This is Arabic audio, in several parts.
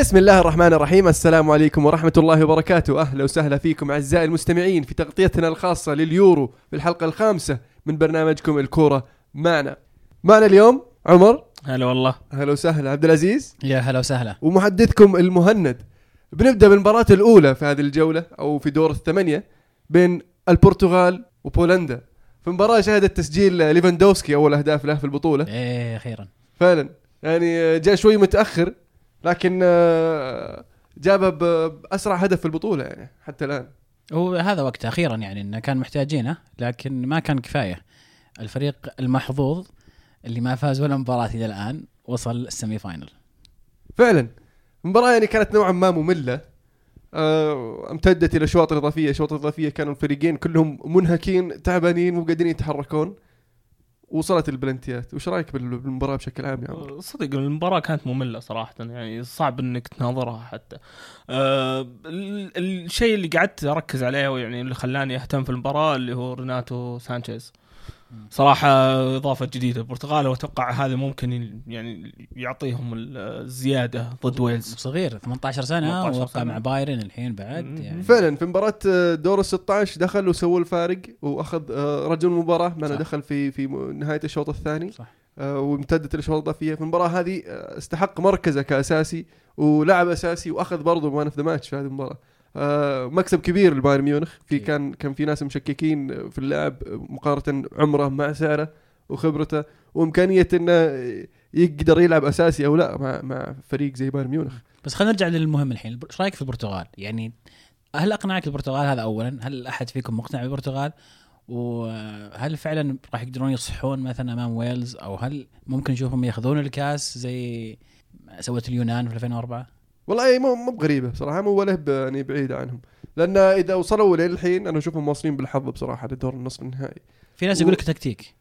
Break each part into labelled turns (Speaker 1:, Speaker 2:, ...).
Speaker 1: بسم الله الرحمن الرحيم. السلام عليكم ورحمة الله وبركاته. أهلا وسهلا فيكم أعزائي المستمعين في تغطيتنا الخاصة لليورو في الحلقة الخامسة من برنامجكم الكورة معنا. معنا اليوم عمر.
Speaker 2: هلا والله.
Speaker 1: أهلا وسهلا. عبد العزيز.
Speaker 3: يا هلا وسهلا.
Speaker 1: ومحدثكم المهند. بنبدأ بالمباراة الأولى في هذه الجولة أو في دور الثمانية بين البرتغال وبولندا. في مباراة شهدت تسجيل ليفاندوفسكي أول أهداف له في البطولة.
Speaker 3: إيه أخيرا
Speaker 1: فعلا. يعني جاء شوي متأخر. لكن آه، جابها ب- بأسرع هدف في البطولة يعني حتى الآن.
Speaker 3: هو هذا وقته أخيرا يعني إنه كان محتاجينه لكن ما كان كفاية. الفريق المحظوظ اللي ما فاز ولا مباراة إلى الآن وصل ال semi final
Speaker 1: فعلا. المباراه يعني كانت نوعا ما مملة. آه، امتدت إلى اشواط إضافية. اشواط إضافية كانوا الفريقين كلهم منهكين تعبانين مو قادرين يتحركون. وصلت البلنتيات وش رأيك بال- بالمباراة بشكل عام يا عمر
Speaker 2: صدق المباراة كانت مملة صراحة يعني صعب إنك تناظرها حتى. أه ال- الشيء اللي قعدت أركز عليه ويعني اللي خلاني أهتم في المباراة اللي هو ريناتو سانشيز. صراحة إضافة جديدة البرتغال وأتوقع هذا ممكن يعني يعطيهم الزيادة ضد ويلز.
Speaker 3: صغير 18 سنة
Speaker 2: 18
Speaker 3: وقع. مع بايرن الحين بعد. يعني
Speaker 1: فعلا في مباراة آه، دور ال 16 دخل وسووا الفارق وأخذ آه، رجل المباراة معنا
Speaker 3: صح.
Speaker 1: دخل في في نهاية الشوط الثاني
Speaker 3: صح
Speaker 1: آه، وامتدت الاشواط الإضافية في المباراة هذه استحق مركزه كأساسي ولعب أساسي وأخذ برضه man of the match في هذه المباراة مكسب كبير لبايرن ميونخ. في
Speaker 3: أكيد.
Speaker 1: كان كان في ناس مشككين في اللاعب مقارنة عمره مع سعره وخبرته وإمكانية إنه يقدر يلعب أساسي أو لا مع مع فريق زي بايرن ميونخ.
Speaker 3: بس خلينا نرجع للمهم الحين. إيش رأيك في البرتغال؟ يعني هل أقنعك البرتغال هذا اولا؟ هل أحد فيكم مقتنع بالبرتغال؟ وهل فعلا راح يقدرون يصحون مثلا أمام ويلز؟ أو هل ممكن نشوفهم يأخذون الكاس زي سواة اليونان في 2004
Speaker 1: والله مو مو بغريبة صراحة مو ولا يعني بعيدة عنهم. لأن إذا وصلوا للحين أنا أشوفهم واصلين بالحظ بصراحة لدور النصف النهائي.
Speaker 3: في ناس
Speaker 1: و-
Speaker 3: يقول لك تكتيك.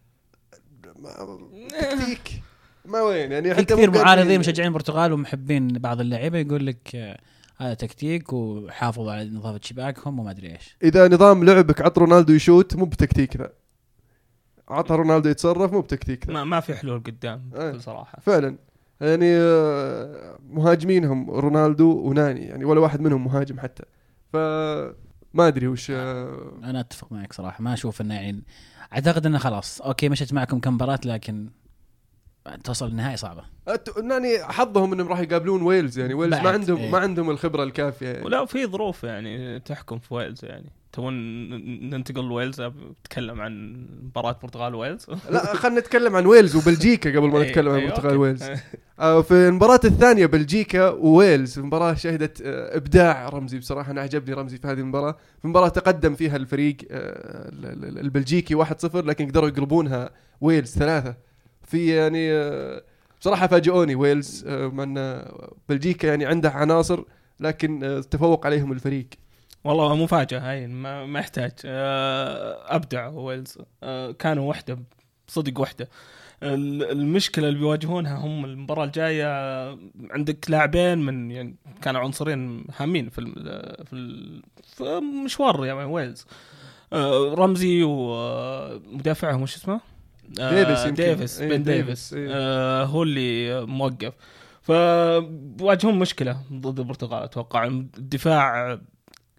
Speaker 1: ما- تكتيك؟ ما وين؟ يعني حتى
Speaker 3: كثير معارضين مشجعين البرتغال ومحبين بعض اللعيبه يقول لك آه، هذا تكتيك وحافظوا على نظافة شباكهم وما أدري إيش.
Speaker 1: إذا نظام لعبك عط رونالدو يشوت مو بتكتيك ذا. عطى رونالدو يتصرف مو بتكتيك ذا.
Speaker 2: ما, ما في حلول قدام
Speaker 1: إيه.
Speaker 2: بكل صراحة.
Speaker 1: فعلا. يعني آه، مهاجمينهم رونالدو وناني يعني ولا واحد منهم مهاجم حتى ف ما أدري وش آه،
Speaker 3: أنا أتفق معك صراحة ما أشوف إنه يعني أعتقد إنه خلاص okay مشت معكم كم مباراة لكن توصل النهائي صعبة
Speaker 1: أت- ناني حظهم إنهم راح يقابلون ويلز يعني ويلز ما عندهم
Speaker 3: إيه.
Speaker 1: ما عندهم الخبرة الكافية يعني.
Speaker 2: ولا في ظروف يعني تحكم في ويلز يعني تبون ننتقل لويلز؟ نتكلم عن مباراة البرتغال ويلز؟
Speaker 1: لا خلينا نتكلم عن ويلز وبلجيكا قبل ما
Speaker 2: إيه،
Speaker 1: نتكلم عن
Speaker 2: إيه،
Speaker 1: البرتغال
Speaker 2: okay.
Speaker 1: ويلز. آه، في المباراة الثانية بلجيكا وويلز مباراة شهدت آه، إبداع رمزي بصراحة. أنا عجبني رمزي في هذه المباراة. في مباراة تقدم فيها الفريق آه، ال- ال- البلجيكي 1-0 لكن قدروا يقلبونها ويلز ثلاثة. في يعني بصراحة فاجئوني ويلز ان بلجيكا يعني عنده عناصر لكن تفوق عليهم الفريق.
Speaker 2: والله مفاجأة هاي ما, ما يحتاج. آه، أبدع ويلز. آه، كانوا وحدة صدق وحدة. ال- المشكلة اللي بيواجهونها هم المباراة الجاية عندك لاعبين من يعني كانوا عنصرين هامين في في, مشوار يعني ويلز. آه، رمزي ومدافعهم وش اسمه؟
Speaker 1: ديفيس يمكن.
Speaker 2: ديفيس
Speaker 1: إيه،
Speaker 2: بن
Speaker 1: ديفيس،
Speaker 2: ديفيس.
Speaker 1: إيه.
Speaker 2: هو اللي موقف. فبواجههم مشكلة ضد البرتغال أتوقع. الدفاع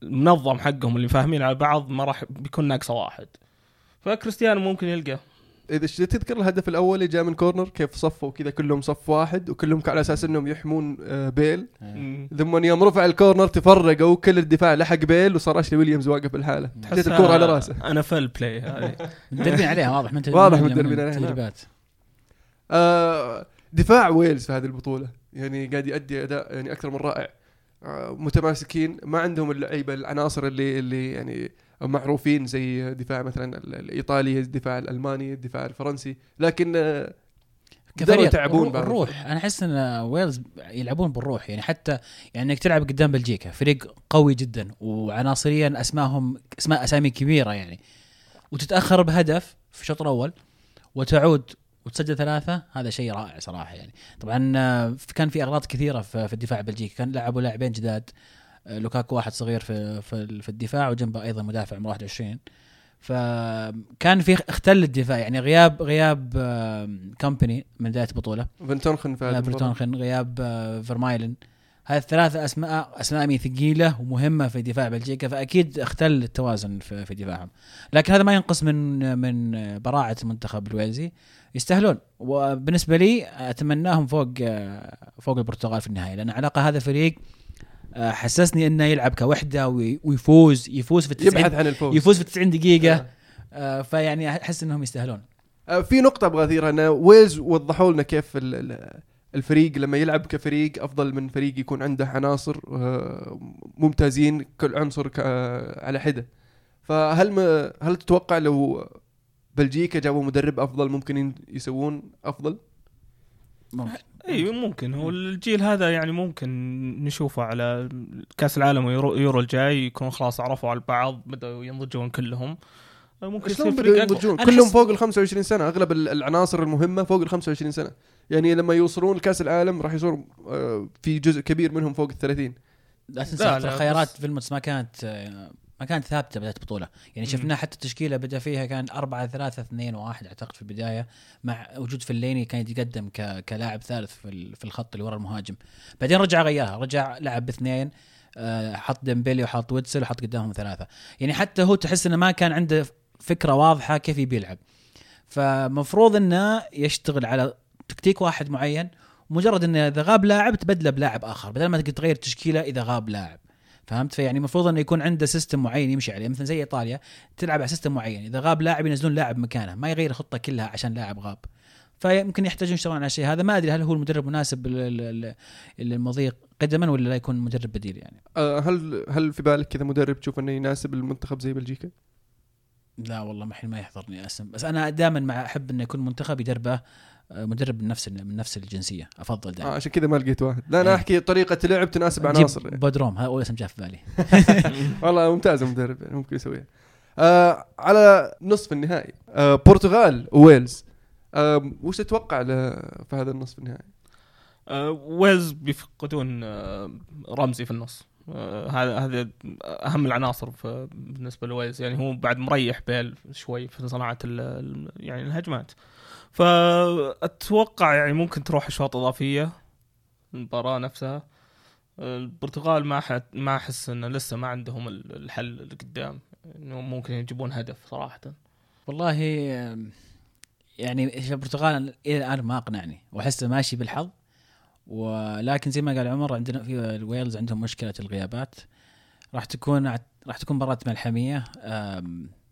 Speaker 2: المنظم حقهم اللي فاهمين على بعض ما راح بيكون ناقصه واحد. فكريستيانو ممكن يلقى.
Speaker 1: إذا تذكر الهدف الأول اللي جاء من corner كيف صفوا كذا كلهم صف واحد وكلهم على أساس إنهم يحمون آه، بيل. ثم يوم رفع ال corner تفرقوا وكل الدفاع لحق بيل وصار أشلي ويليامز واقف بلحاله. حطيت الكورة على راسه.
Speaker 2: أنا full play هذه.
Speaker 3: متدربين عليها واضح من
Speaker 1: واضح
Speaker 3: من
Speaker 1: عليها، نعم.
Speaker 3: تدريبات.
Speaker 1: آه دفاع ويلز في هذه البطولة. يعني قاعد يؤدي أداء يعني أكثر من رائع. متماسكين ما عندهم اللعيبة العناصر اللي اللي يعني معروفين زي دفاع مثلا ال- الإيطالي الدفاع الألماني الدفاع الفرنسي لكن آه
Speaker 3: كفريق
Speaker 1: يتعبون
Speaker 3: الرو-
Speaker 1: بعض
Speaker 3: الروح أنا أحس إن ويلز يلعبون بالروح يعني حتى يعني إنك تلعب قدام بلجيكا فريق قوي جدا وعناصريا أسمائهم أسماء أسامي كبيرة يعني وتتأخر بهدف في الشوط الأول وتعود وتسجل ثلاثة هذا شيء رائع صراحة يعني. طبعا آه، كان في أغلاط كثيرة في الدفاع البلجيكي. كان لعبوا لاعبين جداد آه، لوكاكو واحد صغير في في الدفاع وجنبه أيضا مدافع عمره 21 فكان في اختل الدفاع يعني غياب غياب كومباني من بداية
Speaker 1: البطولة. فيرتونخن في هذه المباراة.
Speaker 3: فيرتونخن غياب آه، فيرمايلن. هذه الثلاثة اسماء أسماء ثقيلة ومهمة في دفاع بلجيكا فأكيد اختل التوازن في, دفاعهم. لكن هذا ما ينقص من من براعة المنتخب الويلزي يستاهلون. وبالنسبة لي أتمناهم فوق فوق البرتغال في النهاية لأن علاقة هذا فريق آه، حسسني إنه يلعب كوحدة وي- ويفوز يفوز في
Speaker 1: يبحث
Speaker 3: 90
Speaker 1: عن الفوز.
Speaker 3: يفوز في 90 دقيقة.
Speaker 1: آه.
Speaker 3: آه، فيعني أحس إنهم يستاهلون.
Speaker 1: آه، في نقطة أبغى اثيرها إن ويلز وضحوا لنا كيف ال- الفريق لما يلعب كفريق أفضل من فريق يكون عنده عناصر آه، ممتازين كل عنصر ك- آه، على حدة. فهل ما هل تتوقع لو بلجيكا جابوا مدرب أفضل ممكن ين- يسوون أفضل؟
Speaker 3: ممكن.
Speaker 2: إي ممكن. هو الجيل هذا يعني ممكن نشوفه على كأس العالم ويورو يورو الجاي يكون خلاص عرفوا على البعض بدأوا ينضجون كلهم. ممكن يصير
Speaker 1: شلون
Speaker 2: فريق.
Speaker 1: ينضجون؟ كلهم فوق ال 25 سنة أغلب ال- العناصر المهمة فوق ال 25 سنة. يعني لما يوصلون لكأس العالم راح يصير آه، في جزء كبير منهم فوق ال 30
Speaker 3: لا تنسى
Speaker 2: لا،
Speaker 3: ترى
Speaker 2: لا،
Speaker 3: خيارات
Speaker 2: بس-
Speaker 3: فيلموتس ما كانت ما كانت ثابتة بدايه البطوله يعني شفنا حتى التشكيلة بدأ فيها كان 4 3 2 1 أعتقد في البداية مع وجود فيلايني كان يتقدم ك... كلاعب ثالث في ال- في الخط اللي ورا المهاجم. بعدين رجع غيرها رجع لعب باثنين آه، حط ديمبيلي وحط ويتسل وحط قدامهم ثلاثة. يعني حتى هو تحس إنه ما كان عنده فكرة واضحة كيف يبي يلعب. فمفروض إنه يشتغل على تكتيك واحد معين مجرد انه إذا غاب لاعب تبدله بلاعب آخر بدل ما تقدر تغير التشكيلة إذا غاب لاعب. فهمت؟ فيعني المفروض إنه يكون عنده system معين يمشي عليه. مثلا زي إيطاليا تلعب على system معين إذا غاب لاعب ينزلون لاعب مكانه ما يغير الخطة كلها عشان لاعب غاب. فيمكن يحتاجون يشتغلون على الشيء هذا ما أدري هل هو المدرب مناسب لل- لل- للمضي قدما ولا لا يكون مدرب بديل يعني.
Speaker 1: آه، هل هل في بالك كذا مدرب تشوف إنه يناسب المنتخب زي بلجيكا؟
Speaker 3: لا والله ما ما يحضرني أسم. بس أنا دائما مع أحب إنه يكون منتخب يدربه. مدرب من نفس من نفس الجنسية. أفضل
Speaker 1: آه
Speaker 3: دائما
Speaker 1: عشان كذا ما لقيت واحد. لا أنا
Speaker 3: إيه.
Speaker 1: أحكي طريقة لعب تناسب عناصر يعني.
Speaker 3: بودروم. هذا أول اسم جاء في بالي.
Speaker 1: والله ممتاز المدرب يعني ممكن يسويها. آه على نصف النهائي. آه برتغال وويلز آه وش تتوقع في هذا النصف النهائي؟
Speaker 2: آه، ويلز بيفقدون آه، رمزي في النص. آه، هذا هذا أهم العناصر بالنسبة لويلز. يعني هو بعد مريح بيل شوي في صناعة يعني الهجمات. فأتوقع يعني ممكن تروح أشواط إضافية المباراة نفسها. البرتغال ما ح- ما أحس إنه لسه ما عندهم ال- الحل اللي قدام إنه ممكن يجيبون هدف صراحة.
Speaker 3: والله يعني البرتغال إلى الآن ما أقنعني وأحسه ماشي بالحظ. ولكن زي ما قال عمر عندنا في الويلز عندهم مشكلة الغيابات. راح تكون راح تكون مباراة ملحمية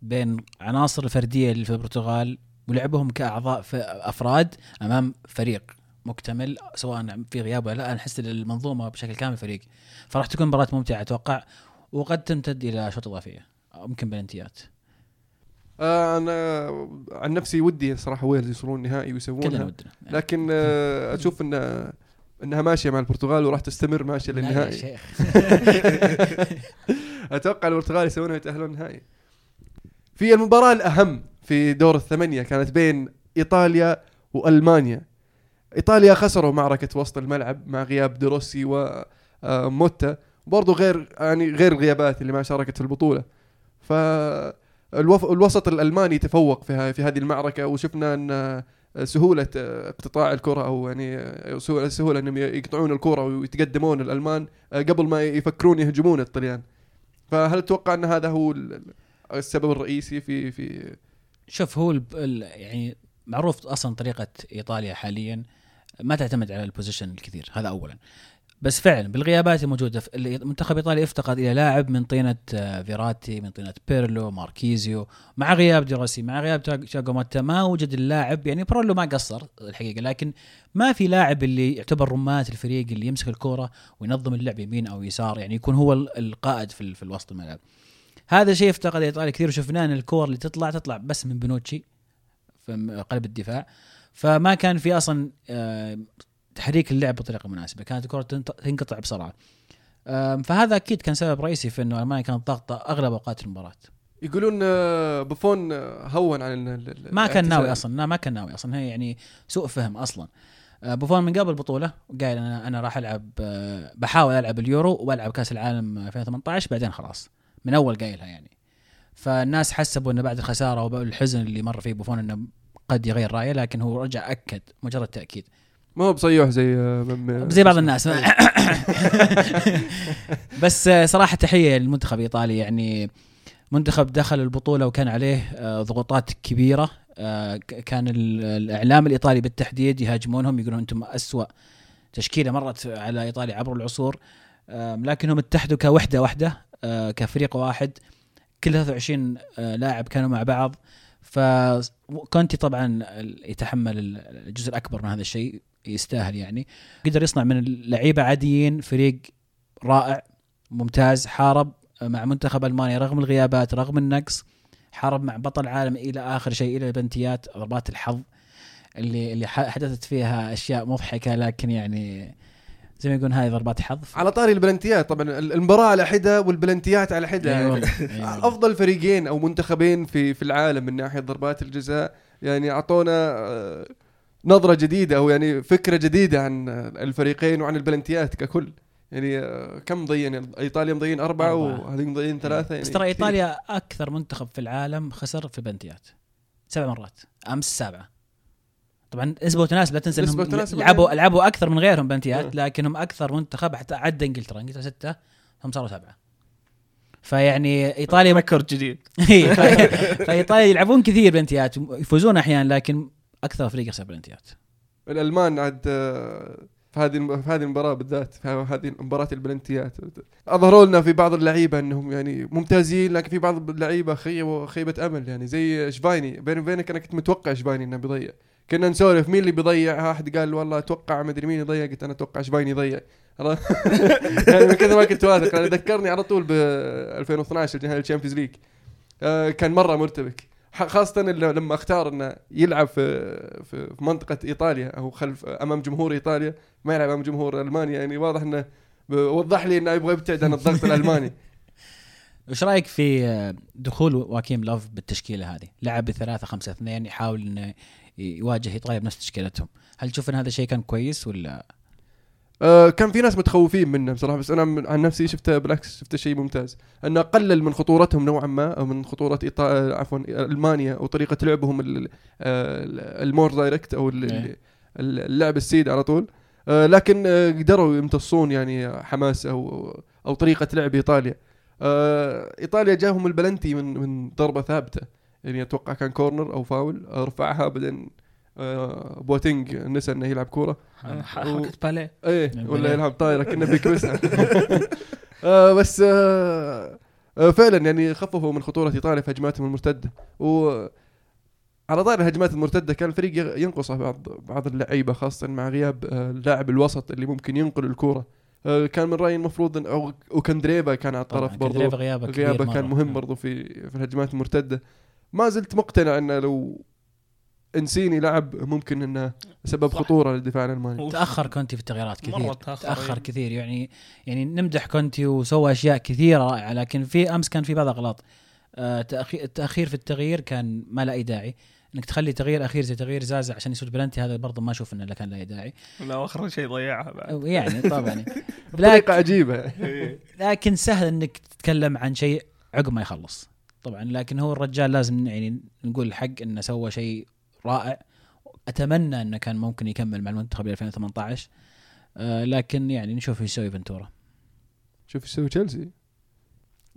Speaker 3: بين عناصر الفردية اللي في البرتغال ولعبهم كأعضاء أفراد أمام فريق مكتمل سواء في غياب ولا لا. أنا أحس المنظومة بشكل كامل فريق. فراح تكون مباراة ممتعة أتوقع وقد تمتد إلى أشواط إضافية أو يمكن بلنتيات
Speaker 1: آه أنا عن نفسي ودي صراحة ويلز يوصلون النهائي
Speaker 3: كلنا
Speaker 1: ويسوونها
Speaker 3: ودنا.
Speaker 1: لكن آه أشوف إن إنها ماشية مع البرتغال وراح تستمر
Speaker 3: ماشية
Speaker 1: للنهائي.
Speaker 3: شيخ.
Speaker 1: أتوقع البرتغال يسوونها يتاهلون النهائي في المباراة الأهم في دور الثمانية كانت بين إيطاليا وألمانيا. إيطاليا خسروا معركة وسط الملعب مع غياب دروسي وموتا برضو غير يعني غير الغيابات اللي ما شاركت في البطولة. ف الوسط الألماني تفوق في في هذه المعركة وشفنا أن سهولة اقتطاع الكرة أو يعني سهولة سهولة أنهم يقطعون الكرة ويتقدمون الألمان قبل ما يفكرون يهجمون الطليان. فهل تتوقع أن هذا هو السبب الرئيسي في في
Speaker 3: شوف هو. ال... يعني معروف أصلا طريقة إيطاليا حاليا ما تعتمد على ال possession الكثير هذا اولا بس فعلا بالغيابات الموجودة في ال- منتخب إيطاليا افتقد إلى لاعب من طينة آه، فيراتي من طينة بيرلو ماركيزيو مع غياب ديروسي مع غياب تشاغو موتا ما وجد اللاعب يعني بيرلو ما قصر الحقيقة لكن ما في لاعب اللي يعتبر رمات الفريق اللي يمسك الكورة وينظم اللعب يمين أو يسار يعني يكون هو ال- القائد في في الوسط الملعب هذا شيء افتقد ايطاليا كثير. وشفناه إن الكور اللي تطلع تطلع بس من بنوتشي في قلب الدفاع. فما كان في أصلا آه، تحريك اللعب بطريقة مناسبة. كانت الكرة تنقطع بسرعة. فهذا أكيد كان سبب رئيسي في إنه ألمانيا كانت ضاغطة أغلب أوقات المباراة.
Speaker 1: يقولون آه، بوفون آه، هون عن
Speaker 3: ما كان ناوي. أصلا. لا ما كان ناوي أصلا. هي يعني سوء فهم أصلا. بوفون من قبل البطولة قال أنا أنا راح ألعب بحاول ألعب اليورو وألعب كأس العالم 2018 بعدين خلاص. من أول قايلها يعني. فالناس حسبوا إنه بعد الخسارة والحزن اللي مر فيه بوفون إنه قد يغير رأيه لكن هو رجع أكد مجرد تأكيد.
Speaker 1: ما هو بصيوح زي آه،
Speaker 3: زي بعض الناس. بس آه، صراحة تحية للمنتخب الإيطالي. يعني منتخب دخل البطولة وكان عليه آه، ضغوطات كبيرة. كان ال- الإعلام الإيطالي بالتحديد يهاجمونهم يقولون أنتم أسوأ تشكيلة مرت على إيطاليا عبر العصور. لكنهم اتحدوا كوحدة واحدة. كفريق واحد كل 23 آه، لاعب كانوا مع بعض. فكونتي طبعا يتحمل الجزء الأكبر من هذا الشيء يستاهل يعني. قدر يصنع من اللعيبه عاديين فريق رائع ممتاز حارب مع منتخب ألمانيا رغم الغيابات رغم النقص حارب مع بطل العالم إلى آخر شيء إلى البنتيات ضربات الحظ اللي اللي حدثت فيها أشياء مضحكة لكن يعني زي ما يقولون هذه ضربات حظ
Speaker 1: على طاري البلنتيات طبعا ال- المباراة على حدة والبلنتيات على حدة
Speaker 3: أي
Speaker 1: يعني
Speaker 3: والله، أي والله.
Speaker 1: أفضل فريقين أو منتخبين في في العالم من ناحية ضربات الجزاء يعني أعطونا آه، نظرة جديدة أو يعني فكرة جديدة عن الفريقين وعن البلنتيات ككل يعني آه، كم ضيعنا إيطاليا مضيعين أربعة
Speaker 3: أربعة.
Speaker 1: وهذيك مضيعين ثلاثة يعني
Speaker 3: بس ترى. إيطاليا أكثر منتخب في العالم خسر في البنتيات سبع مرات أمس سابعة طبعا نسبه وتناسب لا تنسى
Speaker 1: إنهم
Speaker 3: لعبوا. لعبوا أكثر من غيرهم بنتيات
Speaker 1: آه.
Speaker 3: لكنهم أكثر منتخب حتى عدى إنجلترا إنجلترا ستة هم صاروا سبعة. فيعني إيطاليا
Speaker 2: ريكورد جديد.
Speaker 3: إيه، فإيطاليا يلعبون كثير بلنتيات يفوزون أحيانا لكن أكثر فريق يخسر بلنتيات
Speaker 1: الألمان عاد آه، في هذه في هذه المباراة بالذات في هذه مباراه البلنتيات أظهروا لنا في بعض اللعيبة إنهم يعني ممتازين لكن في بعض اللعيبة خيبوا خيبة أمل يعني زي شفايني. بيني وبينك أنا كنت متوقع شفايني إنه بيضيع. كنا نسولف مين اللي بيضيع. أحد قال والله أتوقع مدري مين يضيع. قلت أنا أتوقع شفايني يضيع؟ يعني من كذا ما كنت واثق. لأنه ذكرني على طول ب 2012 نهائي ال Champions League. آه، كان مرة مرتبك. خاصة لما أختار إنه يلعب في في منطقة إيطاليا أو خلف أمام جمهور إيطاليا. ما يلعب أمام جمهور ألمانيا. يعني واضح إنه وضح لي إنه يبغى يبتعد عن الضغط الألماني.
Speaker 3: وش رأيك في دخول واكيم لوف بالتشكيلة هذه؟ لعب بثلاثة خمسة اثنين يحاول إنه يواجه ايطاليا بنفس تشكيلتهم، هل تشوف إن هذا الشيء كان كويس ولا؟
Speaker 1: آه كان في ناس متخوفين منه بصراحه بس أنا عن نفسي شفته بالعكس شفته شيء ممتاز. أنه قلل من خطورتهم نوعا ما أو من خطورة إيطا... آه، عفوا ألمانيا وطريقه لعبهم ال- آه، ال more direct أو ال-
Speaker 3: إيه.
Speaker 1: اللعب السيد على طول. آه، لكن آه، قدروا يمتصون يعني حماس أو أو طريقة لعب إيطاليا. آه، إيطاليا جاهم البلنتي من من ضربة ثابتة. يعني أتوقع كان corner أو فاول. آه، رفعها بعدين آه، بواتينج نسى إنه يلعب كورة.
Speaker 2: حركه باليه.
Speaker 1: إيه
Speaker 3: يعني
Speaker 1: ولا يلعب طايرة كنا بيكبسها آه بس آه آه فعلا يعني خففوا من خطورة إيطاليا في هجماتهم المرتدة. و على طار الهجمات المرتدة كان الفريق ينقصه بعض بعض اللعيبة خاصه مع غياب آه، اللاعب الوسط اللي ممكن ينقل الكورة. آه كان من رأيي المفروض إن وكندريفا كان على الطرف
Speaker 3: كندريفا غيابه كبير
Speaker 1: غيابه كان. مهم برضو في في الهجمات المرتدة. ما زلت مقتنع انه لو إنسيني لعب ممكن إنه سبب
Speaker 2: صح.
Speaker 1: خطورة للدفاع الألماني.
Speaker 3: تأخر كونتي في التغييرات كثير
Speaker 2: مرة تأخر،
Speaker 3: تأخر
Speaker 2: إيه.
Speaker 3: كثير. يعني يعني نمدح كونتي وسوى أشياء كثيرة رائعه لكن في أمس كان في بعض اغلاط آه، التأخير في التغيير كان ما له أي داعي. إنك تخلي تغيير أخير زي تغيير زازا عشان يسوي بلنتي هذا برضه ما أشوف إنه كان له أي داعي.
Speaker 2: لا اخر شيء ضيعها بعد.
Speaker 3: يعني طبعا. يعني.
Speaker 1: بطريقه
Speaker 3: لكن,
Speaker 1: عجيبة.
Speaker 2: إيه.
Speaker 3: لكن سهل إنك تتكلم عن شيء عقب ما يخلص. طبعا لكن هو الرجال لازم يعني نقول الحق إنه سوى شيء رائع. أتمنى إنه كان ممكن يكمل مع المنتخب ل 2018 آه لكن يعني نشوف إيش يسوي فنتورا.
Speaker 1: شوف إيش يسوي تشيلسي.
Speaker 3: أنا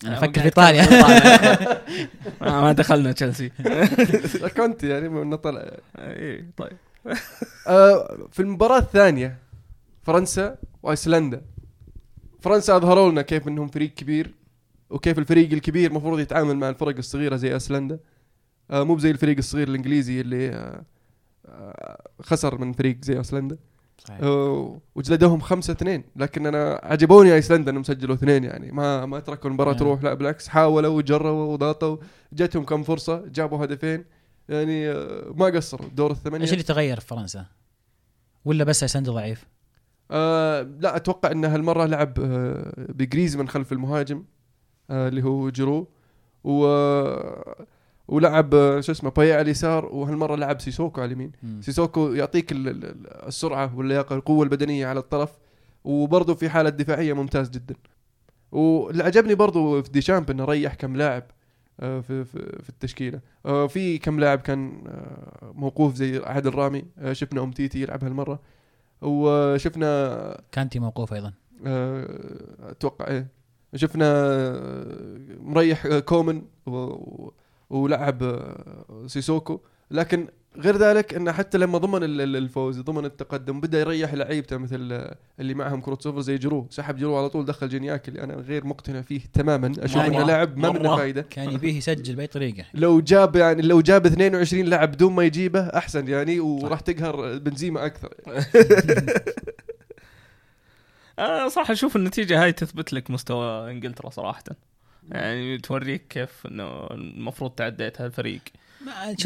Speaker 2: أنا
Speaker 3: أفكر في إيطاليا.
Speaker 2: أتكلم ما دخلنا تشيلسي.
Speaker 1: كنت يعني من طلع.
Speaker 2: اي طيب.
Speaker 1: آه في المباراة الثانية فرنسا وأيسلندا. فرنسا أظهروا لنا كيف إنهم فريق كبير. وكيف الفريق الكبير المفروض يتعامل مع الفرق الصغيرة زي أيسلندا. آه مو بزي الفريق الصغير الإنجليزي اللي آه آه خسر من فريق زي أيسلندا.
Speaker 3: صحيح.
Speaker 1: وجلدوهم خمسة اثنين. لكن أنا عجبوني أيسلندا إنهم سجلوا اثنين يعني. ما ما تركوا المباراة
Speaker 3: نعم.
Speaker 1: تروح. لا بالعكس حاولوا وجربوا وضغطوا. جتهم كم فرصة جابوا هدفين. يعني ما قصروا. دور الثمانية.
Speaker 3: إيش اللي تغير في فرنسا؟ ولا بس أيسلندا ضعيف؟
Speaker 1: آه لا أتوقع انه هالمرة لعب آه بجريزمان خلف المهاجم. اللي هو جيرو و ولعب آه، شو اسمه باييه على اليسار وهالمرة لعب سيسوكو على اليمين. سيسوكو يعطيك ال- ال- السرعة واللياقة القوة البدنية على الطرف وبرضه في حالة دفاعية ممتاز جدا. واللي عجبني برضه في ديشامب إنه ريح كم لاعب آه، في في التشكيلة. آه، في كم لاعب كان آه، موقوف زي عادل رامي آه، شفنا أومتيتي يلعب هالمرة. وشفنا
Speaker 3: كانتي موقوف أيضا.
Speaker 1: آه، أتوقع إيه. شفنا مريح آه، كومن ولعب آه، سيسوكو لكن غير ذلك انه حتى لما ضمن ال- ال- الفوز ضمن التقدم بدأ يريح لعيبته مثل آه، اللي معهم كروت صفر زي جيرو سحب جيرو على طول دخل جينياك اللي أنا غير مقتنع فيه تماما
Speaker 2: أشوف.
Speaker 1: إنه لاعب ما منه
Speaker 2: مرة.
Speaker 1: فايدة
Speaker 3: كان يبيه يسجل بأي طريقة
Speaker 1: لو جاب يعني لو جاب 22 لاعب بدون ما يجيبه أحسن يعني وراح تقهر بنزيما أكثر
Speaker 2: آه صراحة أشوف النتيجة هاي تثبت لك مستوى إنجلترا صراحة. يعني توريك كيف إنه المفروض تعديت هالفريق.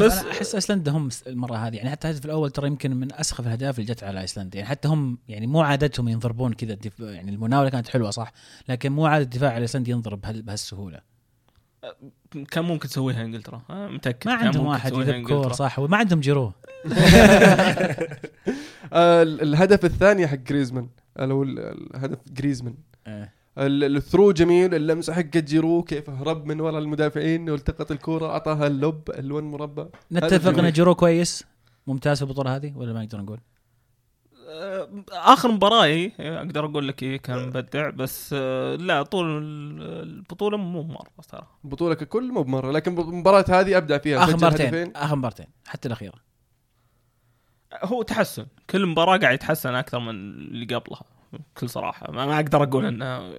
Speaker 2: بس-
Speaker 3: أنا أحس أيسلندا هم المرة هذه. يعني حتى الهدف الأول ترى يمكن من أسخف الأهداف اللي جت على أيسلندا. يعني حتى هم يعني مو عادتهم ينضربون كذا يعني المناولة كانت حلوة صح؟ لكن مو عادة الدفاع على أيسلندا ينضرب بهال- بهالسهولة.
Speaker 2: كان ممكن تسويها إنجلترا. آه متأكد.
Speaker 3: ما عندهم واحد يذب كور. صح؟ وما عندهم جيرو.
Speaker 1: آه، ال- الهدف الثاني حق جريزمان. اللي هو ال- الهدف جريزمان. ال- ال through جميل اللمسة حق جيرو كيف هرب من وراء المدافعين والتقط الكورة أعطاها ال lob الون مربع.
Speaker 3: نتفق. إن جيرو كويس. ممتاز في البطولة هذه ولا ما نقدر نقول؟
Speaker 2: آه، آخر مباراة إيه، أقدر أقول لك إيه كان مبدع بس آه، لا طول ال- البطولة مو مره ترى
Speaker 1: البطولة ككل مو بمرة لكن المباراه هذه أبدع فيها.
Speaker 3: آخر
Speaker 1: هدفين.
Speaker 3: آخر مبارتين حتى الأخيرة.
Speaker 2: هو تحسن. كل مباراة قاعد يتحسن أكثر من اللي قبلها بكل صراحة. ما ما أقدر أقول إنه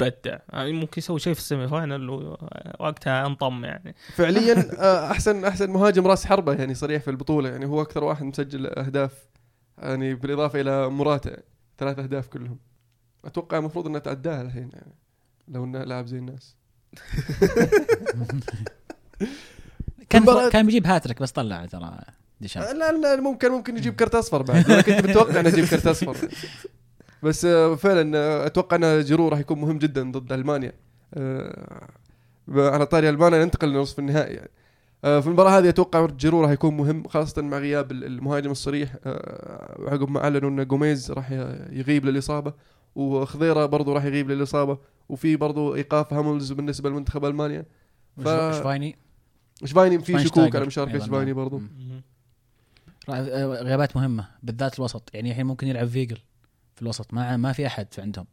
Speaker 2: بدع يعني ممكن يسوي شيء في السيمي فاينل ووقتها انضم يعني.
Speaker 1: فعليا آه، أحسن أحسن مهاجم راس حربة يعني صريح في البطولة. يعني هو أكثر واحد مسجل أهداف يعني بالإضافة إلى يعني. ثلاث أهداف كلهم. أتوقع المفروض إنه تعداها الحين يعني لو إنه لاعب زي الناس.
Speaker 3: كان كان بيجيب هاتريك بس طلع ترى.
Speaker 1: آه، لا لا ممكن ممكن يجيب كرت أصفر بعد أنا كنت متوقع أنه يجيب كرت أصفر. بس آه، فعلا آه، أتوقع أن جيرو راح يكون مهم جدا ضد ألمانيا. على طاري ألمانيا ننتقل لنصف النهائي. يعني في المباراة هذه أتوقع جيرو راح يكون مهم خاصة مع غياب ال- المهاجم الصريح وعقب ما أعلنوا أن جوميز راح يغيب للإصابة وخضيرة برضو راح يغيب للإصابة وفي برضو إيقاف هاملز بالنسبة لمنتخب ألمانيا. ف-
Speaker 3: شفايني
Speaker 1: شفايني في شكوك على مشاركه. شفايني برضو.
Speaker 3: مم. غيابات مهمة بالذات الوسط. يعني الحين ممكن يلعب فيجل في الوسط. ما ما في أحد في عندهم.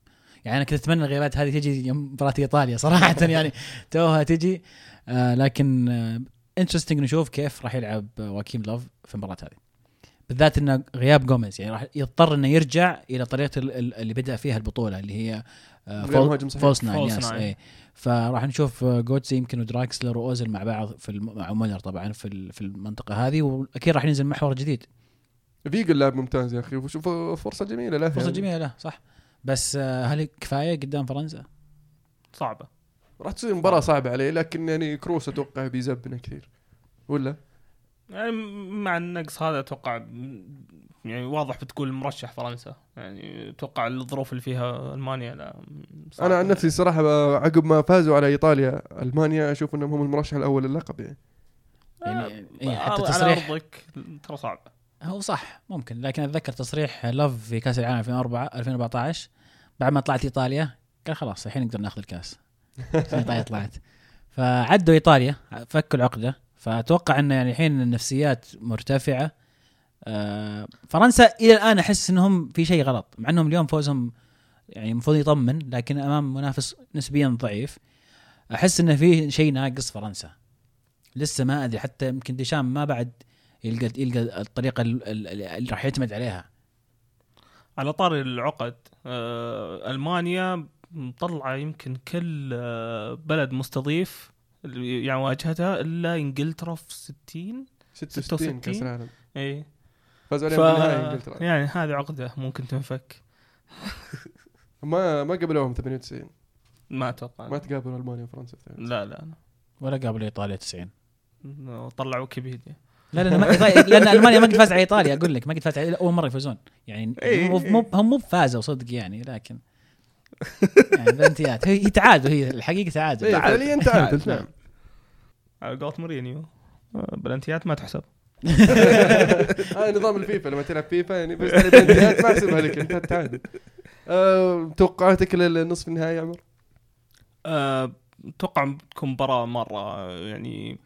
Speaker 3: يعني أنا كنت أتمنى الغيابات هذه تجي يوم مباراة إيطاليا صراحة. يعني توها تجي. آه لكن interesting نشوف كيف راح يلعب آه، واكيم لوف في المباراة هذه. بالذات إنه غياب جوميز. يعني راح يضطر إنه يرجع إلى طريقة ال- ال- اللي بدأ فيها البطولة اللي هي آه،
Speaker 1: مهاجم صحيح.
Speaker 3: false
Speaker 2: nine
Speaker 3: yes
Speaker 2: nine.
Speaker 3: إيه فراح نشوف آه، جوتسي يمكن ودراكسلر واوزل مع بعض في الم... مع مولر طبعا في ال- في المنطقة هذه وأكيد راح ينزل محور جديد
Speaker 1: فيجل لاعب ممتاز يا أخي وشوف فرصة جميلة له
Speaker 3: فرصة
Speaker 1: يعني.
Speaker 3: جميلة له صح بس آه، هل كفاية قدام فرنسا؟
Speaker 2: صعبة
Speaker 1: راح تصير مباراة صعبة عليه لكن يعني كروس أتوقع بيزبنا كثير ولا
Speaker 2: يعني مع النقص هذا أتوقع يعني واضح بتقول مرشح فرنسا. يعني أتوقع الظروف اللي فيها ألمانيا لا.
Speaker 1: أنا عن نفسي صراحة عقب ما فازوا على إيطاليا ألمانيا أشوف إنهم هم المرشح الأول للقب يعني.
Speaker 3: يعني إيه حتى
Speaker 2: على
Speaker 3: تصريح
Speaker 2: أرضك ترى صعبه
Speaker 3: هو صح ممكن لكن أتذكر تصريح لوف في كأس العالم 2004 2014 بعد ما طلعت إيطاليا قال خلاص الحين نقدر ناخذ الكاس. ايطاليا طلعت. فعدوا إيطاليا فكوا العقدة. فأتوقع انه يعني الحين النفسيات مرتفعة. فرنسا إلى الآن أحس إنهم في شيء غلط مع إنهم اليوم فوزهم يعني المفروض يطمن لكن أمام منافس نسبيا ضعيف. أحس إنه في شيء ناقص فرنسا. لسه ما أدري حتى يمكن ديشام ما بعد يلقى يلقى الطريقة ال- ال- اللي راح يعتمد عليها.
Speaker 2: على طاري العقد آه، ألمانيا مطلعة يمكن كل آه، بلد مستضيف يعني واجهتها إلا إنجلترا في 60
Speaker 1: 66 كأس
Speaker 2: 66.
Speaker 1: العالم.
Speaker 2: اي
Speaker 1: فازوا
Speaker 2: ف...
Speaker 1: عليهم بالنهائي إنجلترا
Speaker 2: يعني هذه عقدة ممكن تنفك
Speaker 1: ما ما قبلوهم 98
Speaker 2: ما أتوقع
Speaker 1: ما تقابلوا ألمانيا وفرنسا في 98.
Speaker 2: لا لا
Speaker 3: ولا قابل إيطاليا 90
Speaker 2: لا. طلعوا ويكيبيديا
Speaker 3: لا لا ما إيطاليا- لأن ألمانيا ما قد فاز على إيطاليا أقول لك ما قد فاز على أول مرة يفوزون يعني
Speaker 2: إيه،
Speaker 3: مو
Speaker 2: إيه.
Speaker 3: مو هم مو فازوا صدق يعني لكن يعني بلنتيات هي تعادل هي الحقيقة تعادل
Speaker 1: إيه،
Speaker 2: تعادل.
Speaker 1: فعليا تعادل
Speaker 3: نعم.
Speaker 2: على قولة مورينيو آه، بلنتيات ما تحسب
Speaker 1: هاي نظام الفيفا لما تلعب فيفا يعني بس ما احسبها لك أنت التعادل آه، توقعاتك للنصف النهائي يا عمر؟
Speaker 2: أتوقع بتكون مباراة مرة يعني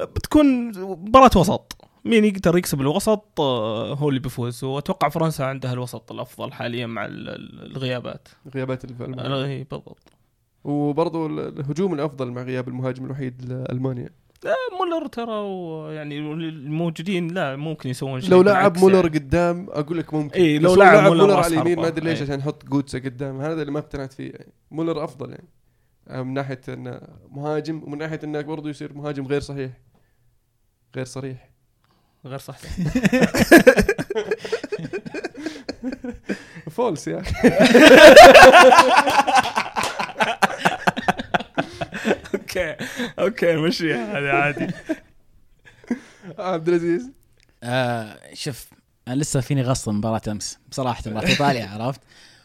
Speaker 2: بتكون مباراة وسط. مين يقدر يكسب الوسط؟ آه، هو اللي بيفوز. وأتوقع فرنسا عندها الوسط الأفضل حاليا مع ال- ال- الغيابات.
Speaker 1: غيابات
Speaker 2: إيه، بالضبط.
Speaker 1: وبرضه ال- الهجوم الأفضل مع غياب المهاجم الوحيد لألمانيا.
Speaker 2: مولر ترى يعني الموجودين لا ممكن يسوون شيء
Speaker 1: لو لعب مولر
Speaker 2: يعني.
Speaker 1: قدام أقول لك ممكن.
Speaker 2: إيه، لو لعب مولر
Speaker 1: على اليمين. ما أدري ليش
Speaker 2: إيه.
Speaker 1: عشان يحط جوتسا قدام. هذا اللي ما اقتنعت فيه. يعني مولر أفضل يعني. آه، من ناحية انه مهاجم ومن ناحية انه برضه يصير مهاجم غير صحيح. غير صريح.
Speaker 2: غير صح
Speaker 1: false يا أخي
Speaker 2: okay okay مشيها هذه عادي.
Speaker 1: عبد العزيز.
Speaker 3: آه شوف أنا لسه فيني غص مباراة أمس. بصراحة مباراه ايطاليا عرفت؟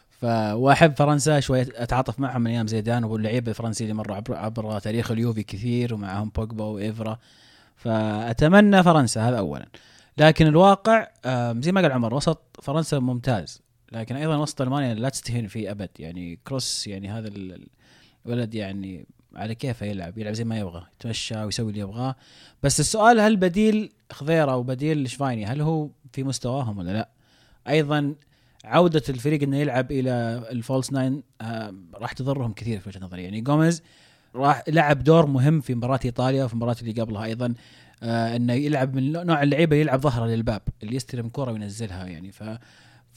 Speaker 3: ف واحب فرنسا شوي أتعاطف معهم من أيام زيدان واللعيبة الفرنسيين اللي مروا عبر, عبر تاريخ اليوفي كثير ومعهم بوجبا وإيفرا. فأتمنى فرنسا هذا اولا. لكن الواقع زي ما قال عمر وسط فرنسا ممتاز. لكن أيضا وسط ألمانيا لا تستهين فيه أبد. يعني كروس يعني هذا ال- الولد يعني على كيفه يلعب يلعب زي ما يبغى يتمشى ويسوي اللي يبغاه. بس السؤال هل بديل خضيره أو بديل شفايني هل هو في مستواهم ولا لا؟ أيضا عودة الفريق إنه يلعب إلى ال false nine آه راح تضرهم كثير في وجهة نظري. يعني جوميز راح لعب دور مهم في مباراة إيطاليا وفي المباراه اللي قبلها أيضا آه إنه يلعب من نوع اللعيبة يلعب ظهره للباب اللي يستلم كرة وينزلها يعني. ف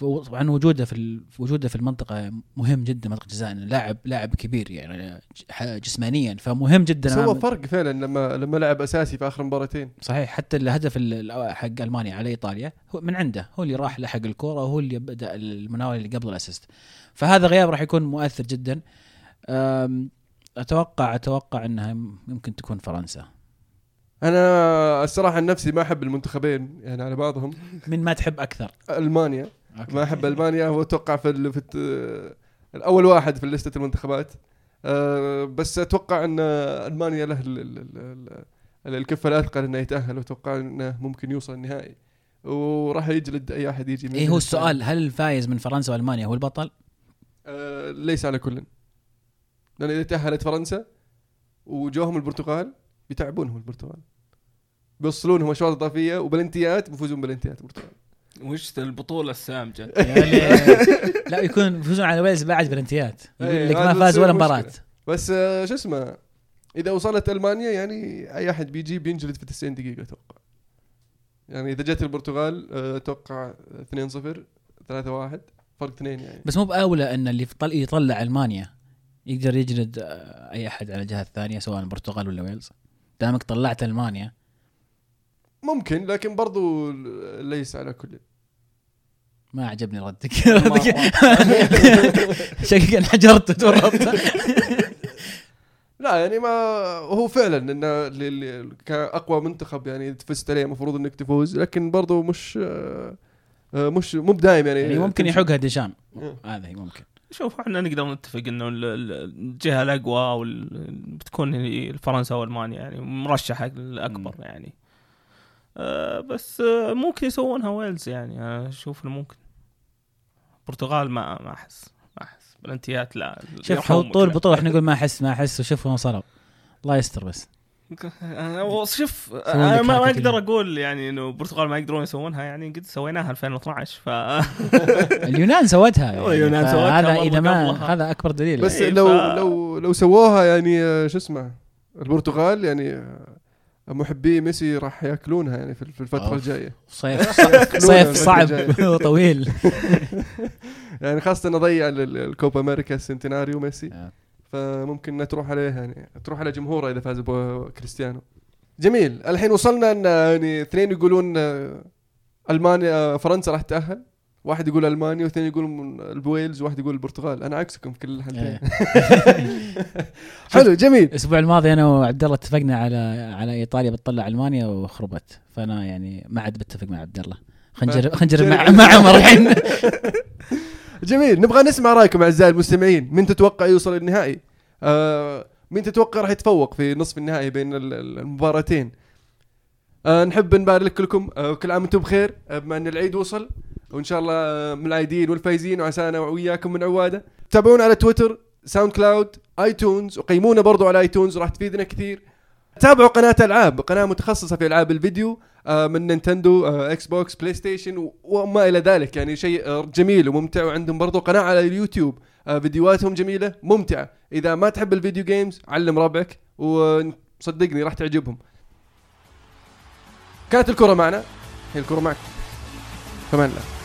Speaker 3: طبعا وجوده في وجوده في المنطقة مهم جدا منطقة جزاء لاعب لاعب كبير يعني جسمانيا فمهم جدا
Speaker 1: سوى فرق فعلا لما لما لعب أساسي في آخر مباراتين.
Speaker 3: صحيح حتى الهدف ال- ال- حق ألمانيا على إيطاليا هو من عنده هو اللي راح لحق الكورة وهو اللي بدأ المناولة اللي قبل الأسيست. فهذا غياب راح يكون مؤثر جدا. أتوقع أتوقع إنها ممكن تكون فرنسا.
Speaker 1: أنا الصراحة عن نفسي ما أحب المنتخبين يعني على بعضهم.
Speaker 3: من ما تحب أكثر.
Speaker 1: ألمانيا.
Speaker 3: أوكي.
Speaker 1: ما أحب ألمانيا واتوقع في ال... في. الأول واحد في لسته المنتخبات أه بس أتوقع أن ألمانيا له ال... ال... ال... ال... الكفة الأثقل إنه يتأهل وأتوقع إنه ممكن يوصل النهائي وراح يجلد أي أحد يجي من
Speaker 3: إيه هو السؤال هل الفايز من فرنسا وألمانيا هو البطل؟
Speaker 1: أه ليس على كل لأن إذا تأهلت فرنسا وجوهم البرتغال بيتعبونهم البرتغال بيوصلونهم اشواط إضافية وبلنتيات بيفوزون بلنتيات البرتغال
Speaker 2: وش البطولة السامجة؟
Speaker 3: يعني لا يكون يفوزون على ويلز بعد بلنتيات. يقول
Speaker 1: إيه،
Speaker 3: لك ما فاز ولا. مباراة.
Speaker 1: بس آه، شو اسمه إذا وصلت ألمانيا يعني أي أحد بيجي بينجلد في 90 دقيقة أتوقع. يعني إذا جت البرتغال آه، أتوقع 2 0 3 1 فرق اثنين يعني.
Speaker 3: بس مو بأولى إن اللي يطلع, يطلع ألمانيا يقدر يجلد آه، أي أحد على الجهة الثانية سواء البرتغال ولا ويلز. دامك طلعت ألمانيا.
Speaker 1: ممكن لكن برضو ليس على كل
Speaker 3: ما عجبني ردك. ردك. شكلك انحجرت وتورطت.
Speaker 1: لا يعني ما هو فعلا انه كأقوى منتخب يعني فزت عليه المفروض إنك تفوز لكن برضو مش آه، آه، مش مو بدايم يعني.
Speaker 3: يعني ممكن. يحقها ديشام.
Speaker 1: إيه.
Speaker 3: هذا هي ممكن.
Speaker 2: شوف إحنا نقدر نتفق إنه ال- ال- الجهة الأقوى أو بتكون هي فرنسا وألمانيا يعني مرشحة الاكبر يعني. آه بس آه ممكن يسوونها ويلز يعني. أنا أشوف إنه ممكن. البرتغال ما ما أحس ما أحس. بلنتيات لا
Speaker 3: شوف طول. البطولة إحنا نقول ما أحس ما أحس. وشوف وين وصلوا الله يستر بس.
Speaker 2: شوف أنا ما ما
Speaker 3: أقدر.
Speaker 2: أقول يعني إنه البرتغال ما يقدرون يسوونها. يعني قد سويناها 2012 ف
Speaker 3: اليونان سوتها يعني.
Speaker 2: اليونان سوتها
Speaker 3: هذا إذا ما. هذا أكبر دليل.
Speaker 1: بس
Speaker 2: إيه،
Speaker 1: لو
Speaker 2: ف-
Speaker 1: لو لو سووها يعني آه، شو اسمه البرتغال يعني آه، محبي ميسي راح ياكلونها يعني في في الفترة
Speaker 3: أوف.
Speaker 1: الجاية.
Speaker 3: صيف صيف صعب. وطويل.
Speaker 1: يعني خاصة انه ضيع ال- ال- الكوبا أمريكا السنتيناريو ميسي.
Speaker 3: آه.
Speaker 1: فممكن انها تروح عليه يعني. تروح على جمهوره إذا فاز بكريستيانو جميل. الحين وصلنا إن يعني اثنين يقولون آه، ألمانيا آه، فرنسا راح تأهل. واحد يقول المانيا واثنين يقول من ويلز وواحد يقول البرتغال. أنا عكسكم في كل الحالتين.
Speaker 3: إيه.
Speaker 1: حلو جميل.
Speaker 3: الأسبوع الماضي أنا وعبد الله اتفقنا على على إيطاليا بتطلع ألمانيا وخربت. فأنا يعني ما عاد بتفق مع عبد الله. خلينا نجرب خلينا نجرب مع عمر الحين.
Speaker 1: جميل. نبغى نسمع رأيكم أعزائي المستمعين. مين تتوقع يوصل النهائي؟ آه مين تتوقع راح يتفوق في نصف النهائي بين ال- ال- المباراتين؟ آه نحب نبارك لكم. آه كل عام وأنتم بخير. آه بما أن العيد وصل وإن شاء الله من العايدين والفايزين وعسانا وياكم من عوادة. تابعونا على تويتر SoundCloud iTunes وقيمونا برضو على iTunes راح تفيدنا كثير. تابعوا قناة ألعاب قناة متخصصة في ألعاب الفيديو آه، من نينتندو آه، إكس بوكس بلاي ستيشن وما إلى ذلك. يعني شيء آه، جميل وممتع وعندهم برضو قناة على اليوتيوب. فيديوهاتهم جميلة ممتعة. إذا ما تحب ال video games علم ربعك وصدقني راح تعجبهم. كانت الكرة معنا هي الكرة معك. فمان الله